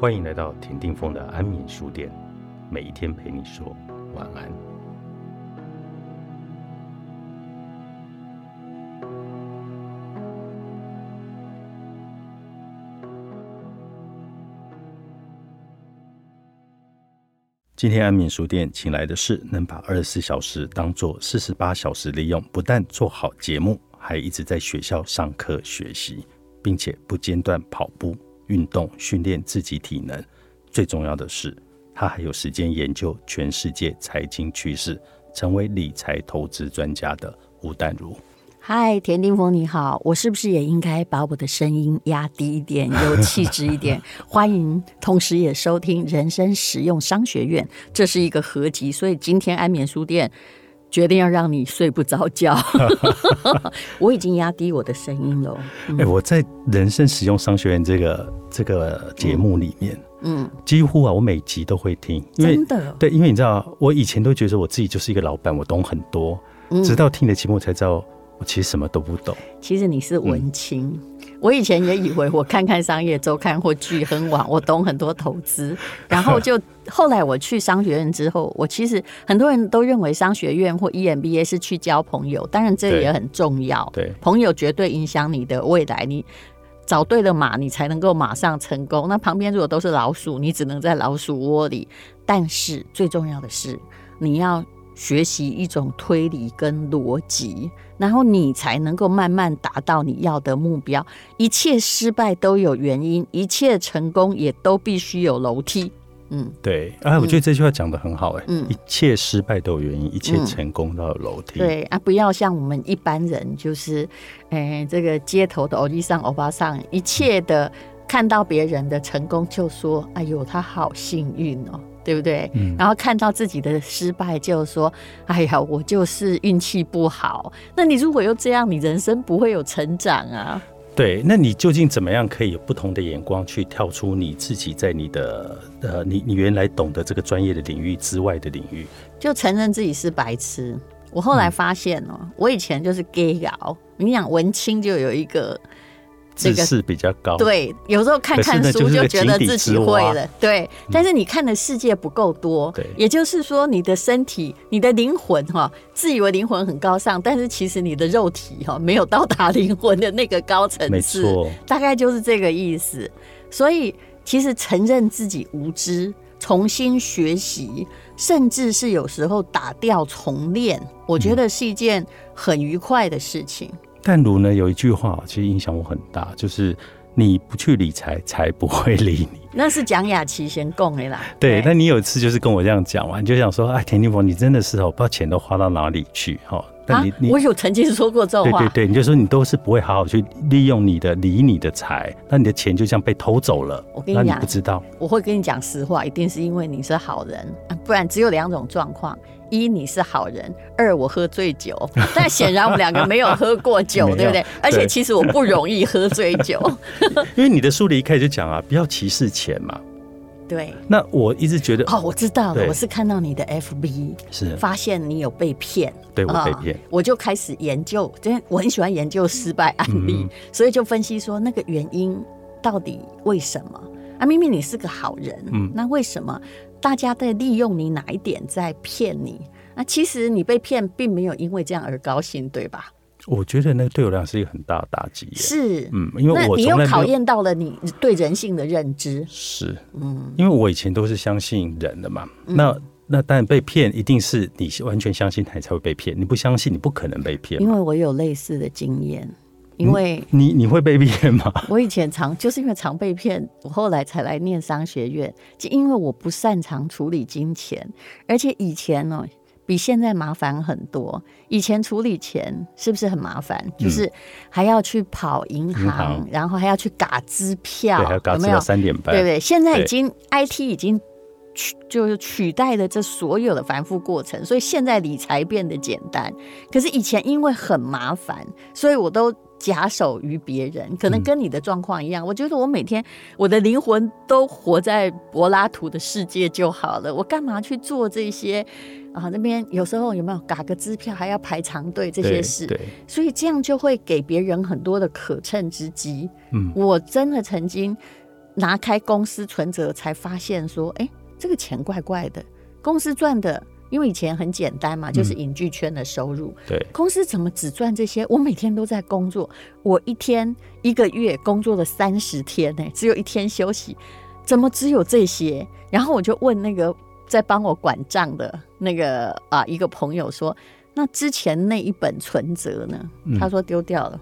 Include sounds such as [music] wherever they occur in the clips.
欢迎来到田定峰的安眠书店，每一天陪你说晚安。今天安眠书店请来的是能把二十四小时当做四十八小时利用，不但做好节目，还一直在学校上课学习，并且不间断跑步运动训练自己体能。最重要的是，他还有时间研究全世界财经趋势，成为理财投资专家的吴淡如。嗨，田丁峰，你好，我是不是也应该把我的声音压低一点，有气质一点？[laughs] 欢迎，同时也收听人生实用商学院，这是一个合集，所以今天安眠书店决定要让你睡不着觉。[laughs] 我已经压低我的声音了。哎，我在人生使用商学院这个这个节目里面，嗯，几乎啊，我每集都会听，真的，对，因为你知道，我以前都觉得我自己就是一个老板，我懂很多，直到听的节目才知道。我其实什么都不懂。其实你是文青，我以前也以为我看看商业周刊或聚亨网，我懂很多投资。[laughs] 然后就后来我去商学院之后，我其实很多人都认为商学院或 EMBA 是去交朋友，当然这也很重要。对，朋友绝对影响你的未来。你找对了马，你才能够马上成功。那旁边如果都是老鼠，你只能在老鼠窝里。但是最重要的是，你要。学习一种推理跟逻辑，然后你才能够慢慢达到你要的目标。一切失败都有原因，一切成功也都必须有楼梯。嗯，对。啊，我觉得这句话讲的很好。哎，嗯，一切失败都有原因，一切成功都有楼梯。对啊，不要像我们一般人，就是，哎，这个街头的欧弟上、欧巴上，一切的看到别人的成功就说：“哎呦，他好幸运哦。”对不对？嗯然后看到自己的失败，就说：“哎呀，我就是运气不好。”那你如果又这样，你人生不会有成长啊？对，那你究竟怎么样可以有不同的眼光，去跳出你自己在你的呃，你你原来懂得这个专业的领域之外的领域？就承认自己是白痴。我后来发现哦，我以前就是 gay 佬。你讲文青就有一个。知识比较高，对，有时候看看书就觉得自己会了，对。但是你看的世界不够多，对。也就是说，你的身体、你的灵魂，哈，自以为灵魂很高尚，但是其实你的肉体，哈，没有到达灵魂的那个高层次，大概就是这个意思。所以，其实承认自己无知，重新学习，甚至是有时候打掉重练，我觉得是一件很愉快的事情。但如呢，有一句话其实影响我很大，就是你不去理财，财不会理你。那是蒋雅琪先供的啦。对，那你有一次就是跟我这样讲完，就想说，哎，田定峰，你真的是哦，不知道钱都花到哪里去哈。啊，我有曾经说过这种话。对对对，你就说你都是不会好好去利用你的理你的财，那你的钱就这样被偷走了。我跟你讲，不知道。我会跟你讲实话，一定是因为你是好人，不然只有两种状况。一你是好人，二我喝醉酒，[laughs] 但显然我们两个没有喝过酒，对不对？而且其实我不容易喝醉酒，[laughs] 因为你的书里一开始就讲啊，不要歧视钱嘛。对。那我一直觉得，哦，我知道了，我是看到你的 FB，是发现你有被骗，对我被骗，我就开始研究，因为我很喜欢研究失败案例，所以就分析说那个原因到底为什么？啊，明明你是个好人，嗯，那为什么？大家在利用你哪一点在骗你？那其实你被骗，并没有因为这样而高兴，对吧？我觉得那对我来讲是一个很大的打击。是，嗯，因为我你又考验到了你对人性的认知。是，嗯，因为我以前都是相信人的嘛。那那当然被骗，一定是你完全相信他才会被骗。你不相信，你不可能被骗。因为我有类似的经验。因为你你会被骗吗？我以前常就是因为常被骗，我后来才来念商学院。就因为我不擅长处理金钱，而且以前呢比现在麻烦很多。以前处理钱是不是很麻烦？就是还要去跑银行，然后还要去嘎支票，有没有三点半？对不对？现在已经 IT 已经取就是取代了这所有的繁复过程，所以现在理财变得简单。可是以前因为很麻烦，所以我都。假手于别人，可能跟你的状况一样。我觉得我每天我的灵魂都活在柏拉图的世界就好了。我干嘛去做这些啊？那边有时候有没有打个支票还要排长队这些事？所以这样就会给别人很多的可乘之机。嗯，我真的曾经拿开公司存折，才发现说，哎，这个钱怪怪的。公司赚的，因为以前很简单嘛，就是影剧圈的收入。对，公司怎么只赚这些？我每天都在工作，我一天一个月工作了三十天呢，只有一天休息，怎么只有这些？然后我就问那个在帮我管账的那个啊一个朋友说，那之前那一本存折呢？他说丢掉了。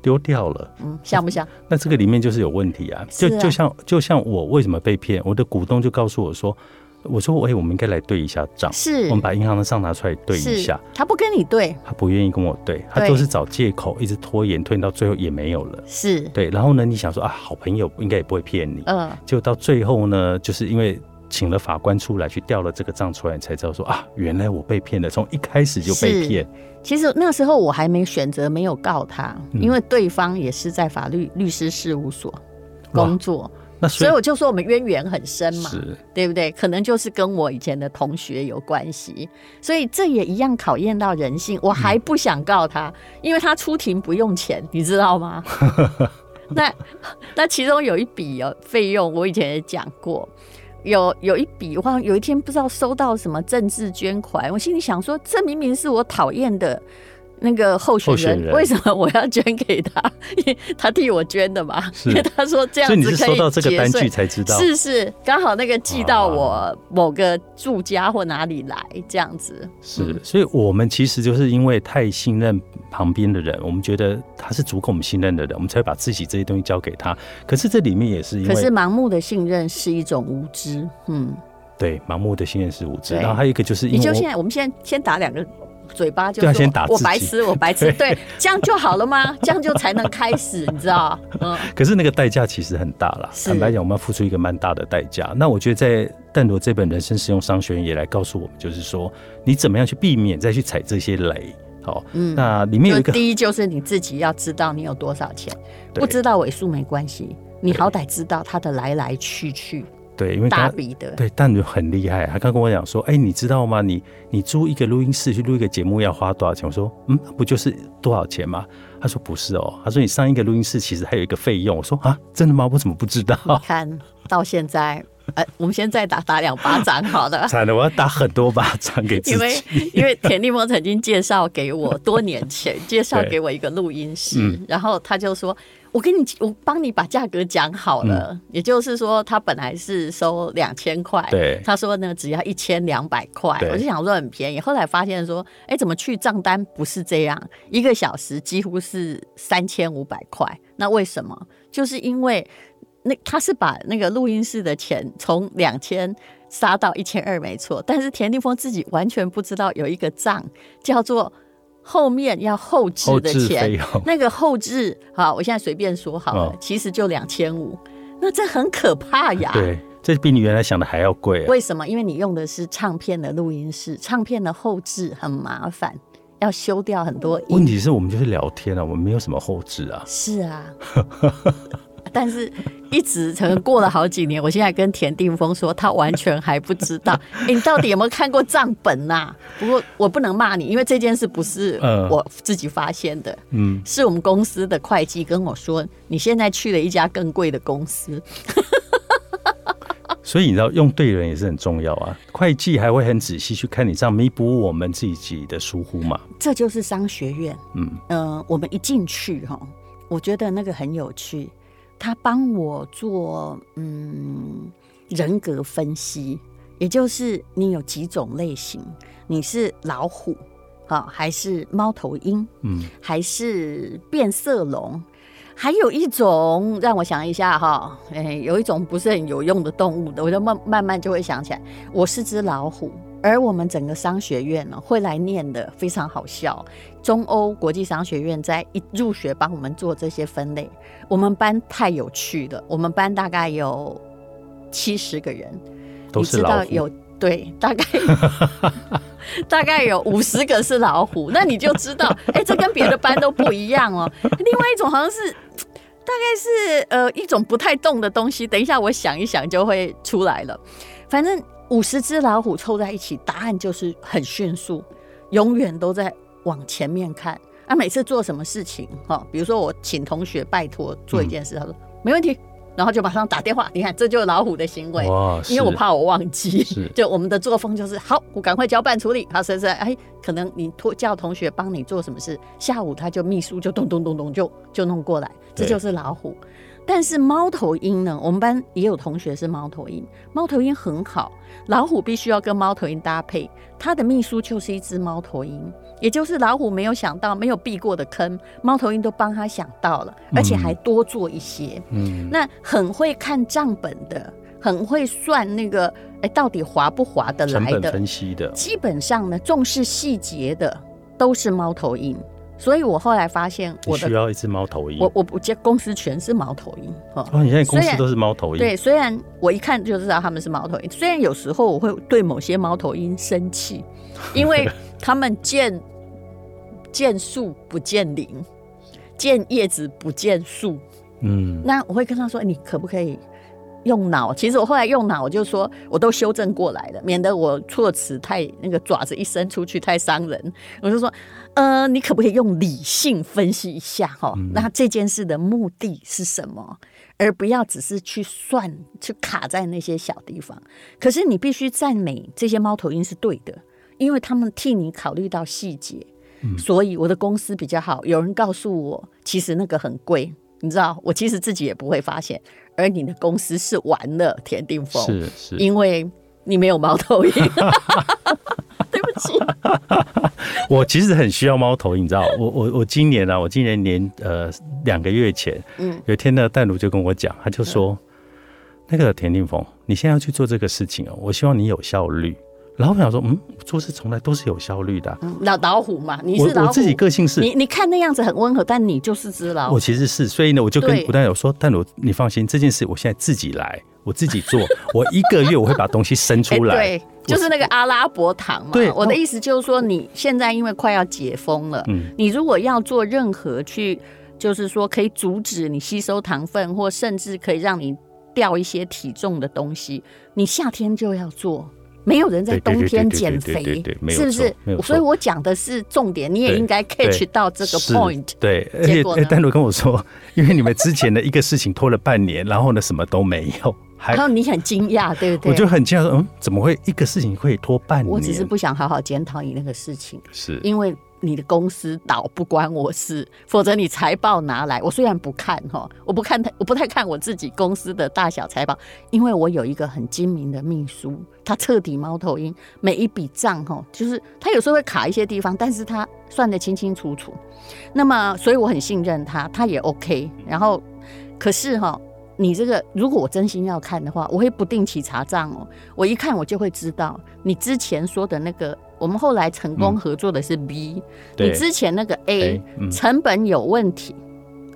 丢掉了，嗯，像不像？那这个里面就是有问题啊！就就像就像我为什么被骗？我的股东就告诉我说：“我说，哎，我们应该来对一下账，是。我们把银行的账拿出来对一下。”他不跟你对，他不愿意跟我对，他都是找借口，一直拖延，拖延到最后也没有了。是。对，然后呢，你想说啊，好朋友应该也不会骗你，嗯，就到最后呢，就是因为。请了法官出来去调了这个账出来，你才知道说啊，原来我被骗了，从一开始就被骗。其实那时候我还没选择没有告他，因为对方也是在法律律师事务所工作，那所以我就说我们渊源很深嘛，对不对？可能就是跟我以前的同学有关系，所以这也一样考验到人性。我还不想告他，因为他出庭不用钱，你知道吗？[laughs] 那那其中有一笔哦费用，我以前也讲过。有有一笔，我有一天不知道收到什么政治捐款，我心里想说，这明明是我讨厌的。那个候选人为什么我要捐给他？[laughs] 他替我捐的嘛。因为他说这样子可以收到这个单据才知道。是是，刚好那个寄到我某个住家或哪里来，这样子。是，所以我们其实就是因为太信任旁边的人，我们觉得他是足够我们信任的人，我们才会把自己这些东西交给他。可是这里面也是因为，可是盲目的信任是一种无知。嗯，对，盲目的信任是无知。然后还有一个就是，你就现在，我们现在先打两个。嘴巴就要先打我白痴，[laughs] 我白痴，对，这样就好了吗？[laughs] 这样就才能开始，你知道？[laughs] 嗯。可是那个代价其实很大了，坦白讲，我们要付出一个蛮大的代价。那我觉得在但罗这本人生实用商学院也来告诉我们，就是说你怎么样去避免再去踩这些雷。好，嗯，那里面有一个第一就是你自己要知道你有多少钱，不知道尾数没关系，你好歹知道它的来来去去。对，因为大笔的，对，但你很厉害。他刚跟我讲说，哎，你知道吗？你你租一个录音室去录一个节目要花多少钱？我说，嗯，不就是多少钱吗？他说不是哦，他说你上一个录音室其实还有一个费用。我说啊，真的吗？我怎么不知道？看到现在，呃，我们现在打打两巴掌，好的。[laughs] 惨了，我要打很多巴掌给自己。因为因为田立峰曾经介绍给我，多年前 [laughs] 介绍给我一个录音室，然后他就说。我跟你，我帮你把价格讲好了，也就是说，他本来是收两千块，对，他说呢，只要一千两百块，我就想说很便宜。后来发现说，哎，怎么去账单不是这样？一个小时几乎是三千五百块，那为什么？就是因为那他是把那个录音室的钱从两千杀到一千二，没错，但是田立峰自己完全不知道有一个账叫做。后面要后置的钱，[laughs] 那个后置，好，我现在随便说好了，其实就两千五，那这很可怕呀。对，这比你原来想的还要贵。为什么？因为你用的是唱片的录音室，唱片的后置很麻烦，要修掉很多。问题是我们就是聊天啊，我们没有什么后置啊。是啊。[laughs] 但是，一直可能过了好几年，我现在跟田定峰说，他完全还不知道。[laughs] 你到底有没有看过账本呐？不过我不能骂你，因为这件事不是我自己发现的，嗯，是我们公司的会计跟我说，你现在去了一家更贵的公司。[laughs] 所以你知道，用对人也是很重要啊。会计还会很仔细去看你账，弥补我们自己的疏忽嘛。这就是商学院。嗯嗯，我们一进去哈，我觉得那个很有趣。他帮我做嗯人格分析，也就是你有几种类型，你是老虎啊，还是猫头鹰，嗯，还是变色龙，还有一种让我想一下哈，哎，有一种不是很有用的动物的，我就慢慢慢就会想起来，我是只老虎。而我们整个商学院呢，会来念的非常好笑。中欧国际商学院在一入学帮我们做这些分类，我们班太有趣了。我们班大概有七十个人，都是老虎。有对，大概 [laughs] 大概有五十个是老虎，那你就知道，哎，这跟别的班都不一样哦。[laughs] 另外一种好像是，大概是呃一种不太动的东西。等一下我想一想就会出来了，反正。五十只老虎凑在一起，答案就是很迅速，永远都在往前面看。啊，每次做什么事情，哈，比如说我请同学拜托做一件事，他说没问题，然后就马上打电话。你看，这就是老虎的行为。哇，因为我怕我忘记是，[laughs] 就我们的作风就是好，我赶快交办处理。好，谁谁哎，可能你托叫同学帮你做什么事，下午他就秘书就咚咚咚咚就就弄过来，这就是老虎。但是猫头鹰呢？我们班也有同学是猫头鹰，猫头鹰很好，老虎必须要跟猫头鹰搭配，它的秘书就是一只猫头鹰，也就是老虎没有想到、没有避过的坑，猫头鹰都帮他想到了，而且还多做一些。嗯，那很会看账本的，很会算那个，哎，到底划不划得来的？分析的，基本上呢，重视细节的都是猫头鹰。所以我后来发现，你我的需要一只猫头鹰。我我我家公司全是猫头鹰哈。哦，你现在公司都是猫头鹰，对，虽然我一看就知道他们是猫头鹰，虽然有时候我会对某些猫头鹰生气，[laughs] 因为他们见见树不见林，见叶子不见树。嗯，那我会跟他说：“你可不可以用脑？”其实我后来用脑，我就说我都修正过来了，免得我措辞太那个爪子一伸出去太伤人。我就说：“呃，你可不可以用理性分析一下哈？那这件事的目的是什么？而不要只是去算，去卡在那些小地方。可是你必须赞美这些猫头鹰是对的，因为他们替你考虑到细节。所以我的公司比较好。有人告诉我，其实那个很贵，你知道，我其实自己也不会发现。而你的公司是玩了田定峰，是是，因为你没有猫头鹰。[laughs] [laughs] [laughs] 我其实很需要猫头鹰，你知道，我我我今年啊，我今年年呃两个月前，嗯。有一天呢，淡如就跟我讲，他就说，那个田定峰，你现在要去做这个事情哦，我希望你有效率。然后我想说，嗯，做事从来都是有效率的老老虎嘛，你是老虎，我我自己个性是，你你看那样子很温和，但你就是只老虎我。其实是，所以呢，我就跟对。吴淡友说，淡如你放心，这件事我现在自己来，我自己做，我一个月我会把东西生出来。哎对，就是那个阿拉伯糖嘛。对我的意思就是说，你现在因为快要解封了，嗯你如果要做任何去，就是说可以阻止你吸收糖分，或甚至可以让你掉一些体重的东西，你夏天就要做。没有人在冬天减肥对，没有是不是所以我讲的是重点，你也应该 catch 到这个 point。对，而且丹如跟我说，[laughs] 因为你们之前的一个事情拖了半年，然后呢什么都没有，还然后你很惊讶，对不对？我就很惊讶说，嗯，怎么会一个事情会拖半年？我只是不想好好检讨你那个事情。是因为你的公司倒不关我事，否则你财报拿来，我虽然不看哈，我不看，我不太看我自己公司的大小财报，因为我有一个很精明的秘书，他彻底猫头鹰，每一笔账哈，就是他有时候会卡一些地方，但是他算得清清楚楚。那么，所以我很信任他，他也 OK。然后，可是哈。你这个，如果我真心要看的话，我会不定期查账哦。我一看，我就会知道你之前说的那个，我们后来成功合作的是 B，、对你之前那个 A 成本有问题，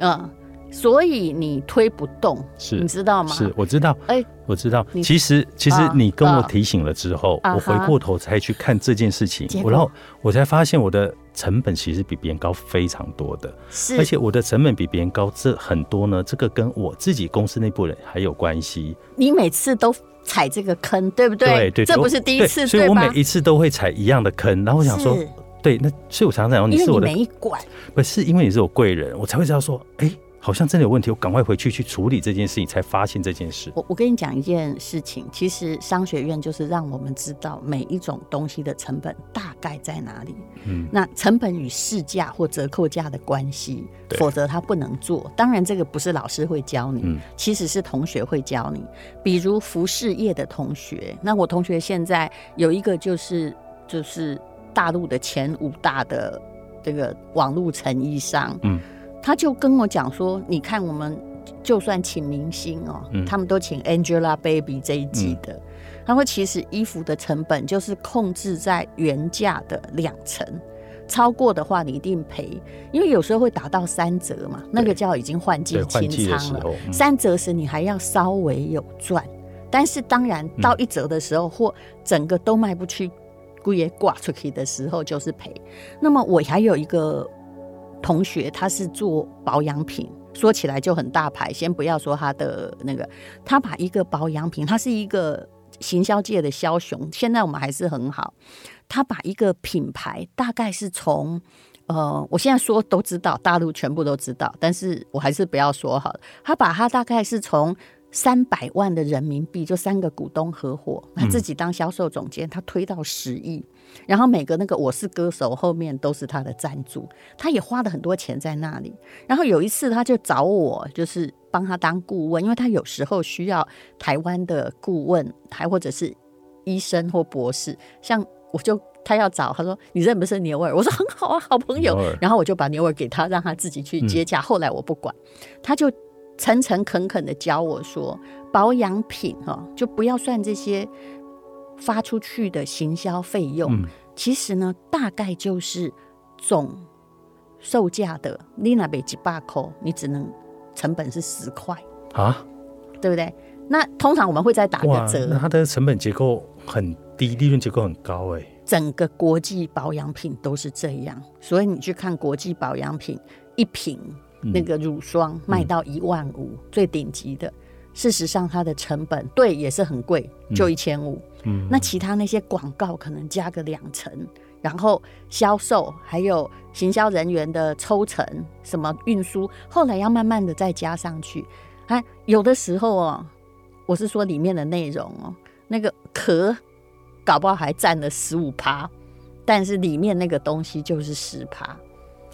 嗯，所以你推不动，是你知道吗？是，我知道，哎我知道。其实，其实啊你跟我啊提醒了之后，啊我回过头才去看这件事情然后我才发现我的成本其实比别人高非常多的，是，而且我的成本比别人高，这很多呢，这个跟我自己公司内部人还有关系。你每次都踩这个坑，对不对？对对，这不是第一次，所以我？每一次都会踩一样的坑，然后我想说，对，那所以我常常讲，你是我的没管，不是因为你是我贵人，我才会知道说，哎、好像真的有问题，我赶快回去去处理这件事情，才发现这件事。我我跟你讲一件事情，其实商学院就是让我们知道每一种东西的成本大概在哪里。嗯，那成本与市价或折扣价的关系，对否则他不能做。当然，这个不是老师会教你，嗯其实是同学会教你。比如服饰业的同学，那我同学现在有一个就是就是大陆的前五大的这个网络成衣商，嗯，他就跟我讲说，你看我们就算请明星哦，嗯他们都请 Angelababy 这一季的。他说：“其实衣服的成本就是控制在原价的两成，超过的话你一定赔，因为有时候会打到三折嘛，那个叫已经换季清仓了。嗯三折时你还要稍微有赚，但是当然嗯到一折的时候、或整个都卖不去，故也挂出去的时候就是赔。那么我还有一个同学，他是做保养品。”说起来就很大牌，先不要说他的那个，他把一个保养品，他是一个行销界的枭雄，现在我们还是很好。他把一个品牌大概是从呃，我现在说都知道，大陆全部都知道，但是我还是不要说好了。他把他大概是从三百万的人民币，就三个股东合伙，他自己当销售总监，他推到十亿，然后每个那个我是歌手后面都是他的赞助，他也花了很多钱在那里。然后有一次他就找我，就是帮他当顾问，因为他有时候需要台湾的顾问，还或者是医生或博士，像我就他要找，他说你认不认牛耳？我说很好啊，好朋友。[laughs] 然后我就把牛耳给他，让他自己去接洽。后来我不管，他就诚诚恳恳的教我说，保养品哈、就不要算这些发出去的行销费用，嗯。其实呢，大概就是总售价的，你那边几百块，你只能成本是十块，啊，对不对？那通常我们会再打哇个，折。那，它的成本结构很低，利润结构很高哎。整个国际保养品都是这样，所以你去看国际保养品一瓶嗯。那个乳霜卖到一万五、最顶级的，事实上它的成本对也是很贵，就一千五。嗯，那其他那些广告可能加个两成，然后销售还有行销人员的抽成，什么运输，后来要慢慢的再加上去。哎，有的时候哦，我是说里面的内容哦，那个壳搞不好还占了十五趴，但是里面那个东西就是十趴，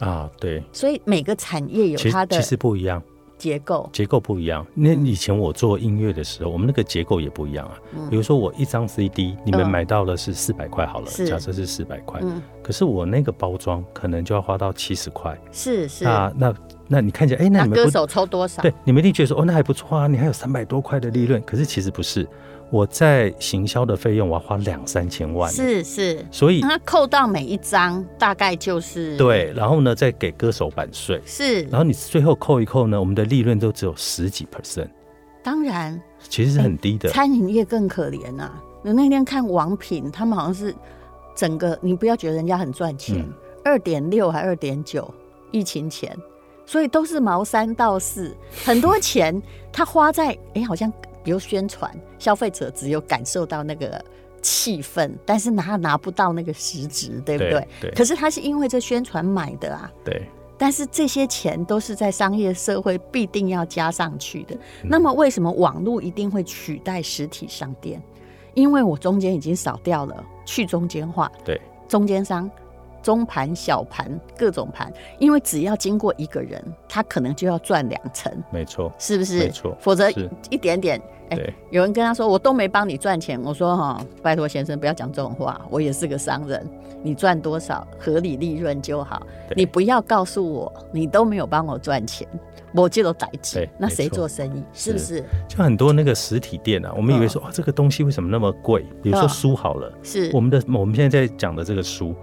啊，对，所以每个产业有它的其实其实不一样，结构。结构不一样。那以前我做音乐的时候，我们那个结构也不一样啊。比如说我一张 CD，你们嗯买到的是四百块好了，是假设是四百块，嗯，可是我那个包装可能就要花到七十块。是是。那那那你看起来，哎、那你们那歌手抽多少？对，你们一定觉得说，哦，那还不错啊，你还有三百多块的利润。可是其实不是，我在行销的费用我要花两三千万，，是是。所以那扣到每一张大概就是对，然后呢再给歌手版税，是，然后你最后扣一扣呢，我们的利润都只有十几 percent，当然。其实是很低的。餐饮业更可怜呐、我那天看王品，他们好像是整个，你不要觉得人家很赚钱。嗯，二点六还二点九，疫情前，所以都是毛三到四，很多钱他花在哎、好像比如宣传，消费者只有感受到那个气氛，但是拿拿不到那个实质，对不对？对对可是他是因为这宣传买的啊，对，但是这些钱都是在商业社会必定要加上去的。那么为什么网络一定会取代实体商店？因为我中间已经少掉了去中间化，对，中间商、中盘、小盘各种盘，因为只要经过一个人，他可能就要赚两成，没错，是不是？没错否则一点点。哎对，有人跟他说：“我都没帮你赚钱。”我说：“哈，拜托先生不要讲这种话，我也是个商人，你赚多少合理利润就好，你不要告诉我你都没有帮我赚钱，我就都逮起，那谁做生意？是。不是？就很多那个实体店啊，我们以为说，哇，这个东西为什么那么贵？比如说嗯。书好了，是。我们的我们现在在讲的这个书，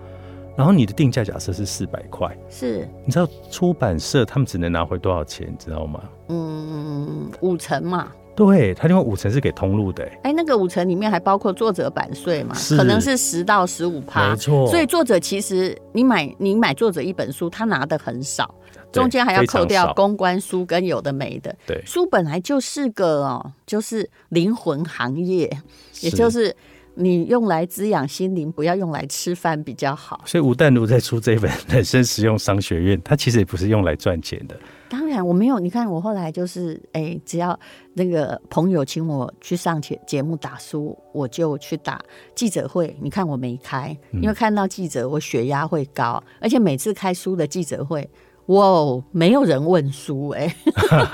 然后你的定价假设是四百块，是，你知道出版社他们只能拿回多少钱，你知道吗？嗯，五成嘛。对他另外五成是给通路的、欸，哎，那个五成里面还包括作者版税嘛，可能是十到十五趴。没。错，所以作者其实你买你买作者一本书，他拿的很少，中间还要扣掉公关书跟有的没的。对，书本来就是个哦，就是灵魂行业，也就是你用来滋养心灵，不要用来吃饭比较好。所以吴淡如在出这本《人生实用商学院》，它其实也不是用来赚钱的，当然我没有，你看我后来就是哎，只要那个朋友请我去上节节目打书，我就去打记者会。你看我没开，因为看到记者我血压会高，而且每次开书的记者会。哇哦，没有人问书哎、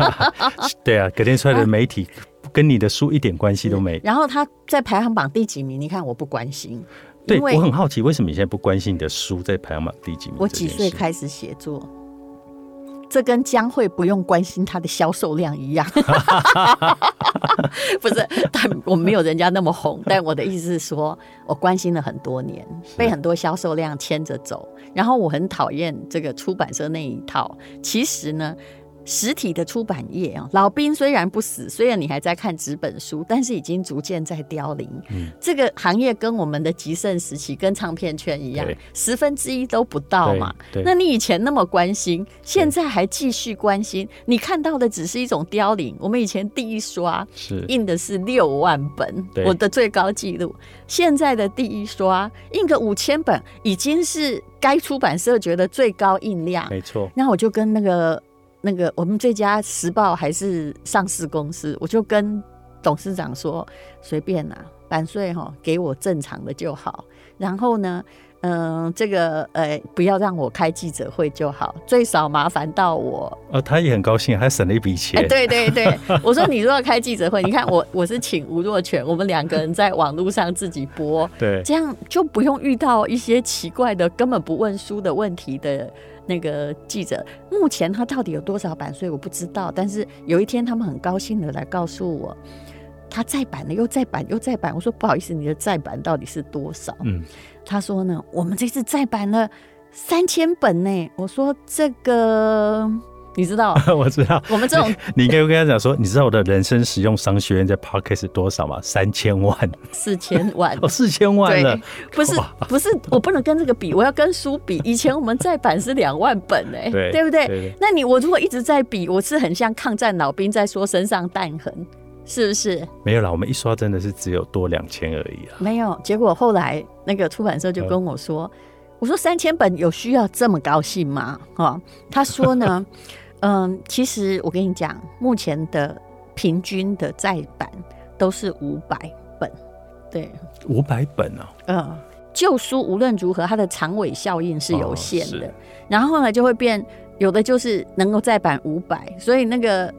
[laughs] 对啊，隔天出来的媒体跟你的书一点关系都没。然后他在排行榜第几名？你看我不关心，对我很好奇，为什么你现在不关心你的书在排行榜第几名？我几岁？开始写作？这跟江蕙不用关心它的销售量一样，[laughs] 不是？但我没有人家那么红。但我的意思是说，我关心了很多年，被很多销售量牵着走。然后我很讨厌这个出版社那一套。其实呢，实体的出版业啊，老兵虽然不死，虽然你还在看纸本书，但是已经逐渐在凋零。嗯这个行业跟我们的极盛时期，跟唱片圈一样，十分之一都不到嘛。对，那你以前那么关心，现在还继续关心，你看到的只是一种凋零。我们以前第一刷是印的是六万本，我的最高纪录。现在的第一刷印个五千本，已经是该出版社觉得最高印量。没错，那我就跟那个那个我们这家时报还是上市公司，我就跟董事长说，随便啦、版税哈给我正常的就好。然后呢，嗯、这个呃不要让我开记者会就好，最少麻烦到我。哦，他也很高兴，还省了一笔哎、钱。对对对，[laughs] 我说你如果开记者会，你看我我是请吴若权，我们两个人在网络上自己播，对这样就不用遇到一些奇怪的、根本不问书的问题的那个记者。目前他到底有多少版税我不知道，但是有一天他们很高兴的来告诉我，他再版了又再版又再版。我说不好意思，你的再版到底是多少？嗯，他说呢，我们这次再版了三千本呢。我说这个你知道，[laughs] 我知道。我们这种你应该会跟他讲说，你知道我的人生实用商学院在 Podcast 多少吗？三千万四千万 [laughs] 哦，四千万了对。，不是不是，我不能跟这个比，我要跟书比。以前我们再版是两万本哎、对对不对那你我如果一直在比，我是很像抗战老兵在说身上弹痕，是不是？没有啦，我们一刷真的是只有多两千而已啊。没有。结果后来那个出版社就跟我说，我说三千本有需要这么高兴吗？哦，他说呢，[laughs] 嗯，其实我跟你讲，目前的平均的再版都是五百本，对，五百本哦，嗯，旧书无论如何，它的长尾效应是有限的，哦然后后来就会变，有的就是能够再版五百，所以那个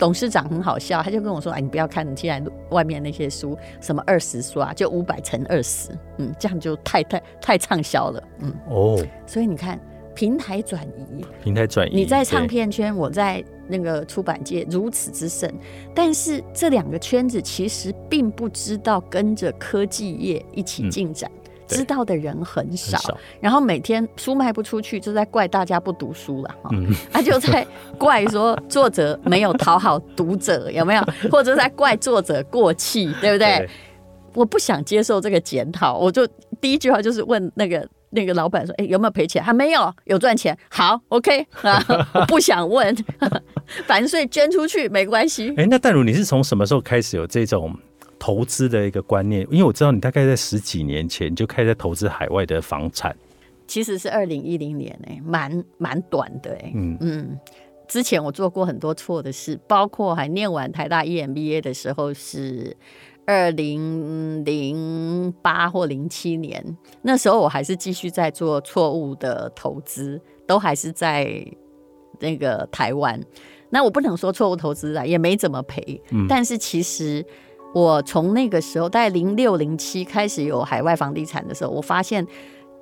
董事长很好笑，他就跟我说：“哎，你不要看你现在外面那些书，什么二十刷就五百乘二十，嗯，这样就太太太畅销了，嗯，哦，所以你看平台转移，平台转移。你在唱片圈，我在那个出版界如此之盛，但是这两个圈子其实并不知道跟着科技业一起进展。知道的人很很少，然后每天书卖不出去，就在怪大家不读书了哈，嗯，他 [laughs] 就在怪说作者没有讨好读者，有没有？[laughs] 或者在怪作者过气，对不对？对我不想接受这个检讨，我就第一句话就是问那个那个老板说：“哎、有没有赔钱？”他没有，有赚钱。好，OK 啊，[laughs] 我不想问，版税捐出去没关系。哎，那淡如，你是从什么时候开始有这种投资的一个观念？因为我知道你大概在十几年前就开始在投资海外的房产。其实是二零一零年哎、蛮蛮短的哎、嗯嗯。之前我做过很多错的事，包括还念完台大 E EMBA 的时候是二零零八或零七年，那时候我还是继续在做错误的投资，都还是在那个台湾。那我不能说错误投资啊，也没怎么赔，嗯但是其实。我从那个时候，大概零六零七开始有海外房地产的时候，我发现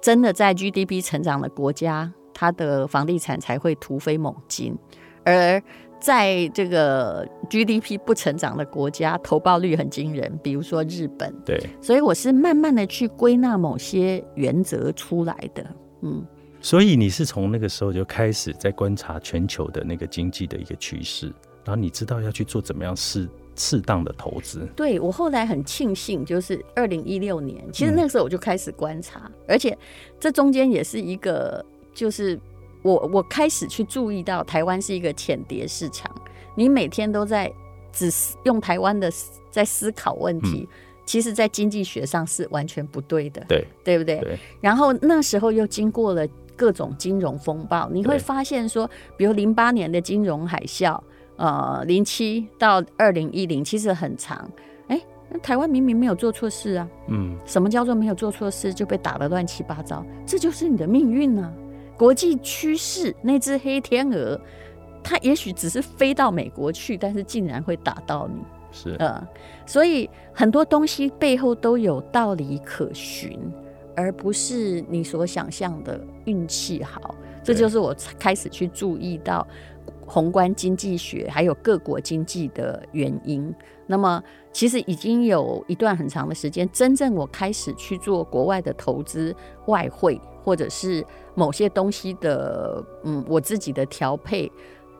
真的在 GDP 成长的国家，它的房地产才会突飞猛进，而在这个 GDP 不成长的国家，投报率很惊人，比如说日本。对，所以我是慢慢的去归纳某些原则出来的。嗯，所以你是从那个时候就开始在观察全球的那个经济的一个趋势，然后你知道要去做怎么样适适当的投资。对我后来很庆幸，就是二零一六年，其实那个时候我就开始观察，而且这中间也是一个，就是我我开始去注意到台湾是一个浅碟市场，你每天都在只是用台湾的在思考问题，其实在经济学上是完全不对的，对对不对？对，然后那时候又经过了各种金融风暴，你会发现说，比如零八年的金融海啸，呃，零七到二零一零其实很长。哎，那台湾明明没有做错事啊，嗯，什么叫做没有做错事就被打得乱七八糟？这就是你的命运啊！国际趋势那只黑天鹅，它也许只是飞到美国去，但是竟然会打到你。是，呃，所以很多东西背后都有道理可循，而不是你所想象的运气好。这就是我开始去注意到宏观经济学还有各国经济的原因。那么，其实已经有一段很长的时间，真正我开始去做国外的投资、外汇或者是某些东西的，嗯，我自己的调配。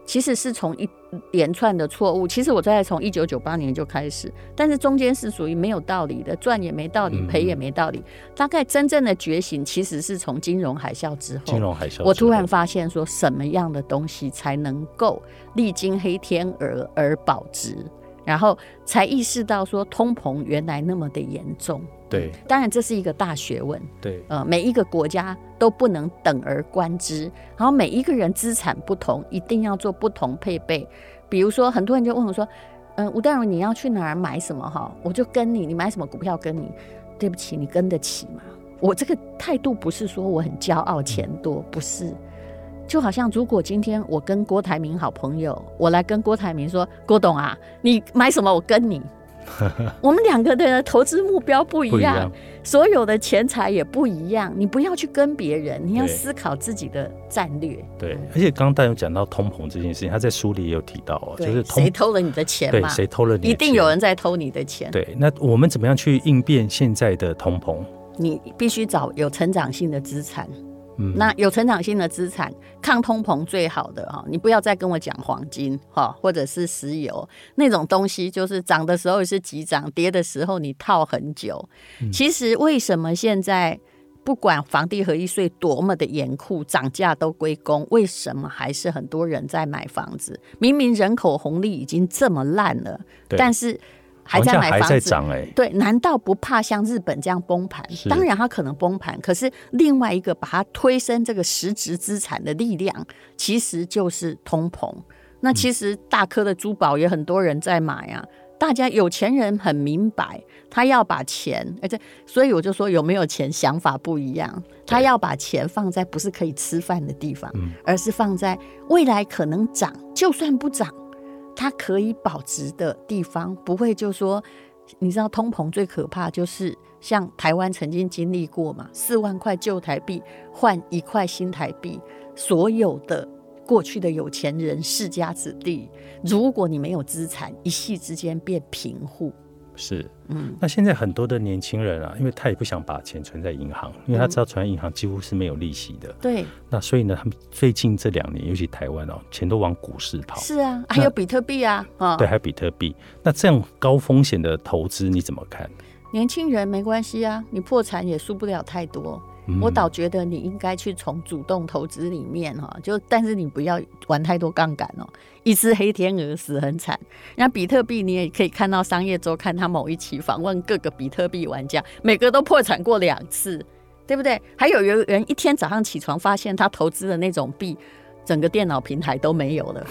其实是从一连串的错误。其实我在从一九九八年就开始，但是中间是属于没有道理的，赚也没道理，赔也没道理。大概真正的觉醒，其实是从金融海啸之后。金融海啸，我突然发现说，什么样的东西才能够历经黑天鹅而保值？然后才意识到说，通膨原来那么的严重。对，当然这是一个大学问。对，呃，每一个国家都不能等而观之，然后每一个人资产不同，一定要做不同配备。比如说，很多人就问我说：“嗯，吴淡如，你要去哪儿买什么？哈，我就跟你，你买什么股票跟你。对不起，你跟得起吗？我这个态度不是说我很骄傲钱多，不是。”就好像，如果今天我跟郭台铭好朋友，我来跟郭台铭说：“郭董啊，你买什么？我跟你。[laughs] ”我们两个的投资目标不一样，所有的钱财也不一样。你不要去跟别人，你要思考自己的战略。对，而且刚刚大有讲到通膨这件事情，他在书里也有提到哦，就是谁偷了你的钱对，谁偷了你？一定有人在偷你的钱。对，那我们怎么样去应变现在的通膨？你必须找有成长性的资产。那有成长性的资产，抗通膨最好的哈，你不要再跟我讲黄金哈，或者是石油那种东西，就是涨的时候是急涨，跌的时候你套很久。其实为什么现在不管房地合一税多么的严酷，涨价都归公，为什么还是很多人在买房子？明明人口红利已经这么烂了，但是。还在买房子，对，难道不怕像日本这样崩盘？当然，它可能崩盘，可是另外一个把它推升这个实质资产的力量，其实就是通膨。那其实大颗的珠宝也很多人在买啊。大家有钱人很明白，他要把钱，而且所以我就说有没有钱想法不一样。他要把钱放在不是可以吃饭的地方，而是放在未来可能涨，就算不涨。它可以保值的地方，不会就说，你知道通膨最可怕就是像台湾曾经经历过嘛，四万块旧台币换一块新台币，所有的过去的有钱人世家子弟，如果你没有资产，一夕之间变贫户。是，嗯，那现在很多的年轻人啊，因为他也不想把钱存在银行，因为他知道存在银行几乎是没有利息的。对。那所以呢，他们最近这两年，尤其台湾哦，钱都往股市跑。是啊，还有比特币啊，啊，对，还有比特币。那这样高风险的投资你怎么看？年轻人没关系啊，你破产也输不了太多。我倒觉得你应该去从主动投资里面哈，就但是你不要玩太多杠杆哦，一只黑天鹅死很惨。那比特币你也可以看到商业周刊他某一期访问各个比特币玩家，每个都破产过两次，对不对？还有有人一天早上起床发现他投资的那种币。整个电脑平台都没有了，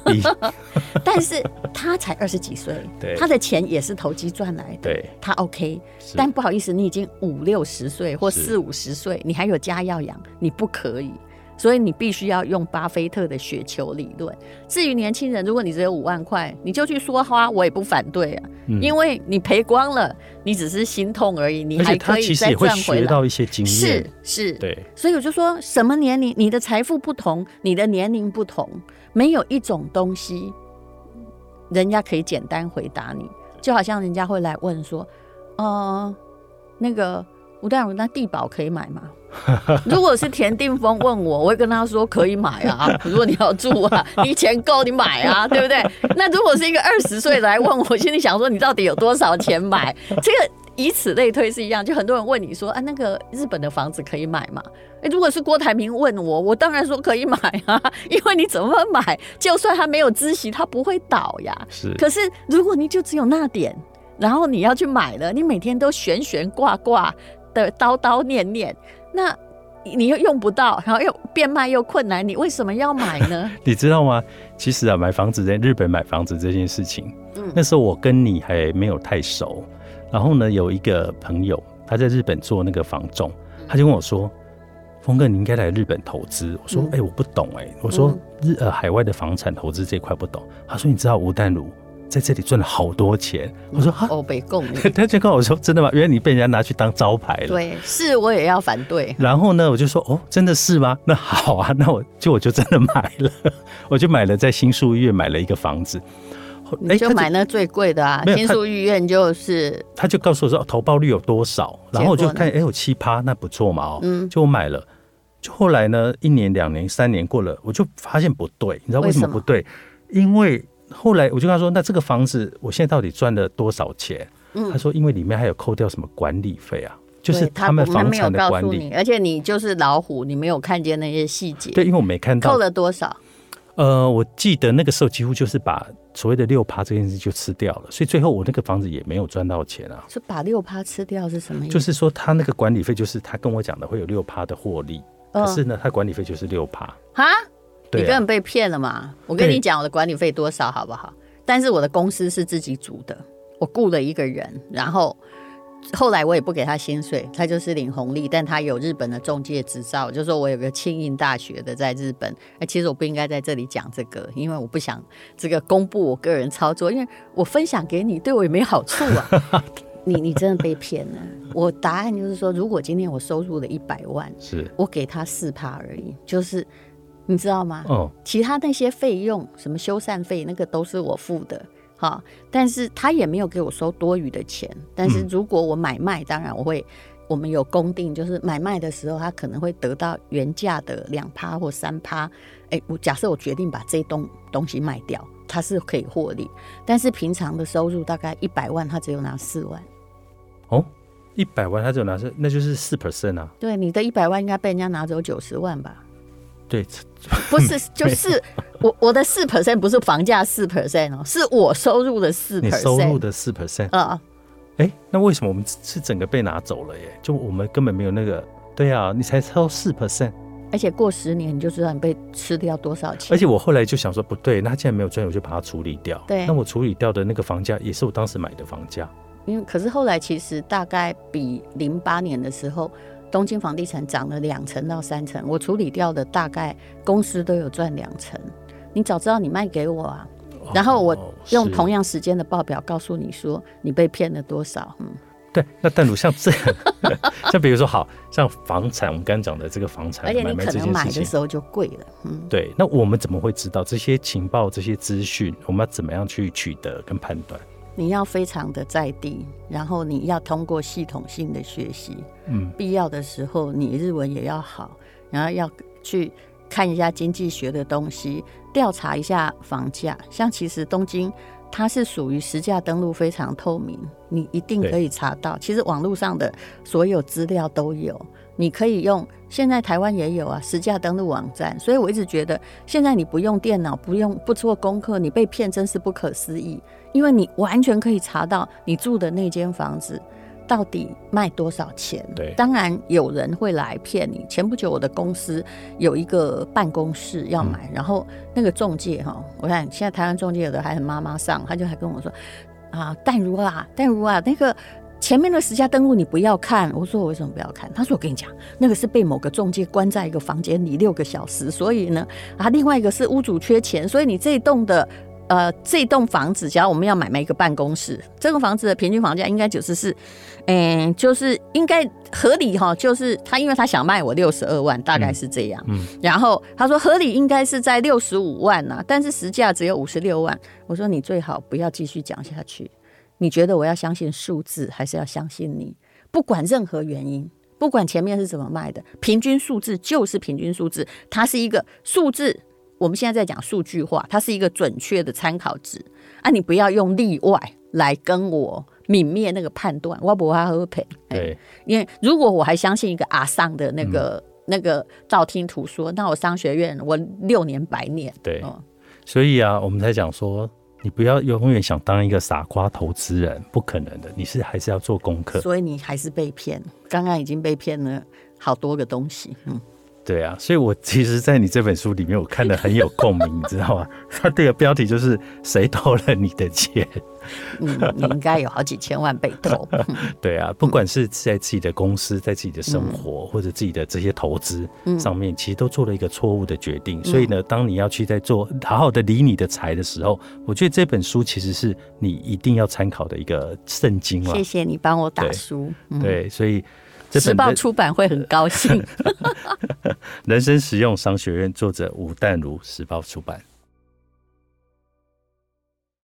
[laughs] [laughs] 但是他才二十几岁，他的钱也是投机赚来的，他 OK。但不好意思，你已经五六十岁或四五十岁，你还有家要养，你不可以。所以你必须要用巴菲特的雪球理论。至于年轻人，如果你只有五万块，你就去说花，我也不反对啊，因为你赔光了，你只是心痛而已，你还可以再赚回来。学到一些经验，是是，对。所以我就说，什么年龄，你的财富不同，你的年龄不同，没有一种东西，人家可以简单回答你。就好像人家会来问说，呃，那个吴大如，那地保可以买吗？[laughs] 如果是田定峰问我，我会跟他说可以买啊。[laughs] 如果你要住啊，你钱够你买啊，[laughs] 对不对？那如果是一个二十岁来问我，心里想说你到底有多少钱买？这个以此类推是一样。就很多人问你说啊，那个日本的房子可以买吗？哎，如果是郭台铭问我，我当然说可以买啊，因为你怎么买，就算他没有孳息，他不会倒呀。是。可是如果你就只有那点，然后你要去买了，你每天都悬悬挂挂的叨叨念念。那你又用不到，然后又变卖又困难，你为什么要买呢？[laughs] 你知道吗？其实啊，买房子在日本买房子这件事情，嗯，那时候我跟你还没有太熟。然后呢，有一个朋友他在日本做那个房仲，他就跟我说：“峰哥，你应该来日本投资。”我说：“哎，我不懂哎。”我说：“日呃海外的房产投资这块不懂。”他说：“你知道吴淡如？”在这里赚了好多钱，我说哈，哦，被供，[laughs] 他就跟我说真的吗？原来你被人家拿去当招牌了。对，是我也要反对。然后呢，我就说哦，真的是吗？[laughs] 那好啊，那我就我就真的买了，[laughs] 我就买了在新宿医院买了一个房子。你就买那最贵的啊，新宿医院就是。他就告诉我说投报率有多少，然后我就看哎有七趴，那不错嘛哦，嗯，就我买了。就后来呢，一年、两年、三年过了，我就发现不对，你知道为什么不对？因为后来我就跟他说：“那这个房子我现在到底赚了多少钱？”嗯他说：“因为里面还有扣掉什么管理费啊，就是他们房产的管理。而且你就是老虎，你没有看见那些细节。对，因为我没看到扣。了多少？呃，我记得那个时候几乎就是把所谓的六趴这件事就吃掉了，所以最后我那个房子也没有赚到钱啊。是把六趴吃掉是什么意思？就是说，他那个管理费，就是他跟我讲的会有六趴的获利，嗯可是呢，他管理费就是六趴。哈，你根本被骗了嘛！我跟你讲，我的管理费多少好不好？但是我的公司是自己组的，我雇了一个人，然后后来我也不给他薪水，他就是领红利，但他有日本的中介执照，就说我有个庆应大学的在日本。哎，其实我不应该在这里讲这个，因为我不想这个公布我个人操作，因为我分享给你对我也没好处啊。[laughs] 你你真的被骗了。我答案就是说，如果今天我收入了一百万，是我给他四趴而已，就是你知道吗？哦，其他那些费用，什么修缮费，那个都是我付的，哈。但是他也没有给我收多余的钱。但是如果我买卖，当然我会，我们有公定，就是买卖的时候，他可能会得到原价的两趴或三趴。哎，我假设我决定把这栋东西卖掉，他是可以获利。但是平常的收入大概一百万，他只有拿四万。哦，一百万他只有拿四，那就是四 percent 啊。对，你的一百万应该被人家拿走九十万吧？对，不是，[laughs] 就是我我的四 percent 不是房价四 percent 哦，是我收入的四 percent。收入的四 percent，啊、哎，那为什么我们是整个被拿走了耶？就我们根本没有那个，对啊，你才收四 percent，而且过十年你就知道你被吃掉多少钱。而且我后来就想说，不对，那既然没有赚，我就把它处理掉。对那我处理掉的那个房价也是我当时买的房价。因为可是后来其实大概比零八年的时候，东京房地产涨了两成到三成，我处理掉的大概公司都有赚两成。你早知道你卖给我啊，然后我哦用同样时间的报表告诉你说你被骗了多少。嗯，对，那但如像这样，[laughs] 像比如说，好像房产，我们刚刚讲的这个房产而且买卖你可能买的时候就贵了。嗯，对，那我们怎么会知道这些情报、这些资讯？我们要怎么样去取得跟判断？你要非常的在地，然后你要通过系统性的学习，嗯，必要的时候你日文也要好，然后要去看一下经济学的东西，调查一下房价。像其实东京它是属于实价登录非常透明，你一定可以查到。其实网络上的所有资料都有，你可以用。现在台湾也有啊，实价登录网站。所以我一直觉得，现在你不用电脑，不用不做功课，你被骗真是不可思议。因为你完全可以查到你住的那间房子到底卖多少钱。对当然有人会来骗你。前不久我的公司有一个办公室要买，然后那个中介哈，我看现在台湾中介有的还很妈妈上，他就还跟我说啊，淡如啊，淡如啊，那个。前面的十家登录你不要看，我说我为什么不要看？他说我跟你讲，那个是被某个中介关在一个房间里六个小时，所以呢，啊，另外一个是屋主缺钱，所以你这一栋的呃，这栋房子，假如我们要买卖一个办公室，这个房子的平均房价应该就是是，嗯、就是应该合理哈，就是他因为他想卖我六十二万，大概是这样。嗯然后他说合理应该是在六十五万呐、但是实价只有五十六万。我说你最好不要继续讲下去。你觉得我要相信数字，还是要相信你？不管任何原因，不管前面是怎么卖的，平均数字就是平均数字，它是一个数字。我们现在在讲数据化，它是一个准确的参考值啊！你不要用例外来跟我泯灭那个判断，我不会喝赔。对，因为如果我还相信一个阿桑的那个、那个道听途说，那我商学院我六年白念。对哦所以啊，我们才讲说，你不要永远想当一个傻瓜投资人，不可能的，你是还是要做功课。所以你还是被骗，刚刚已经被骗了好多个东西。嗯，对啊，所以我其实，在你这本书里面，我看的很有共鸣，你知道吗？它这个标题就是“谁偷了你的钱嗯，你应该有好几千万被偷。[laughs] 嗯”。对啊，不管是在自己的公司、在自己的生活、或者自己的这些投资上面，其实都做了一个错误的决定。所以呢，当你要去在做好好的理你的财的时候，我觉得这本书其实是你一定要参考的一个圣经了谢。谢你帮我打对书。嗯，对，所以这时报出版会很高兴。[laughs] 人生实用商学院作者吴淡如，时报出版。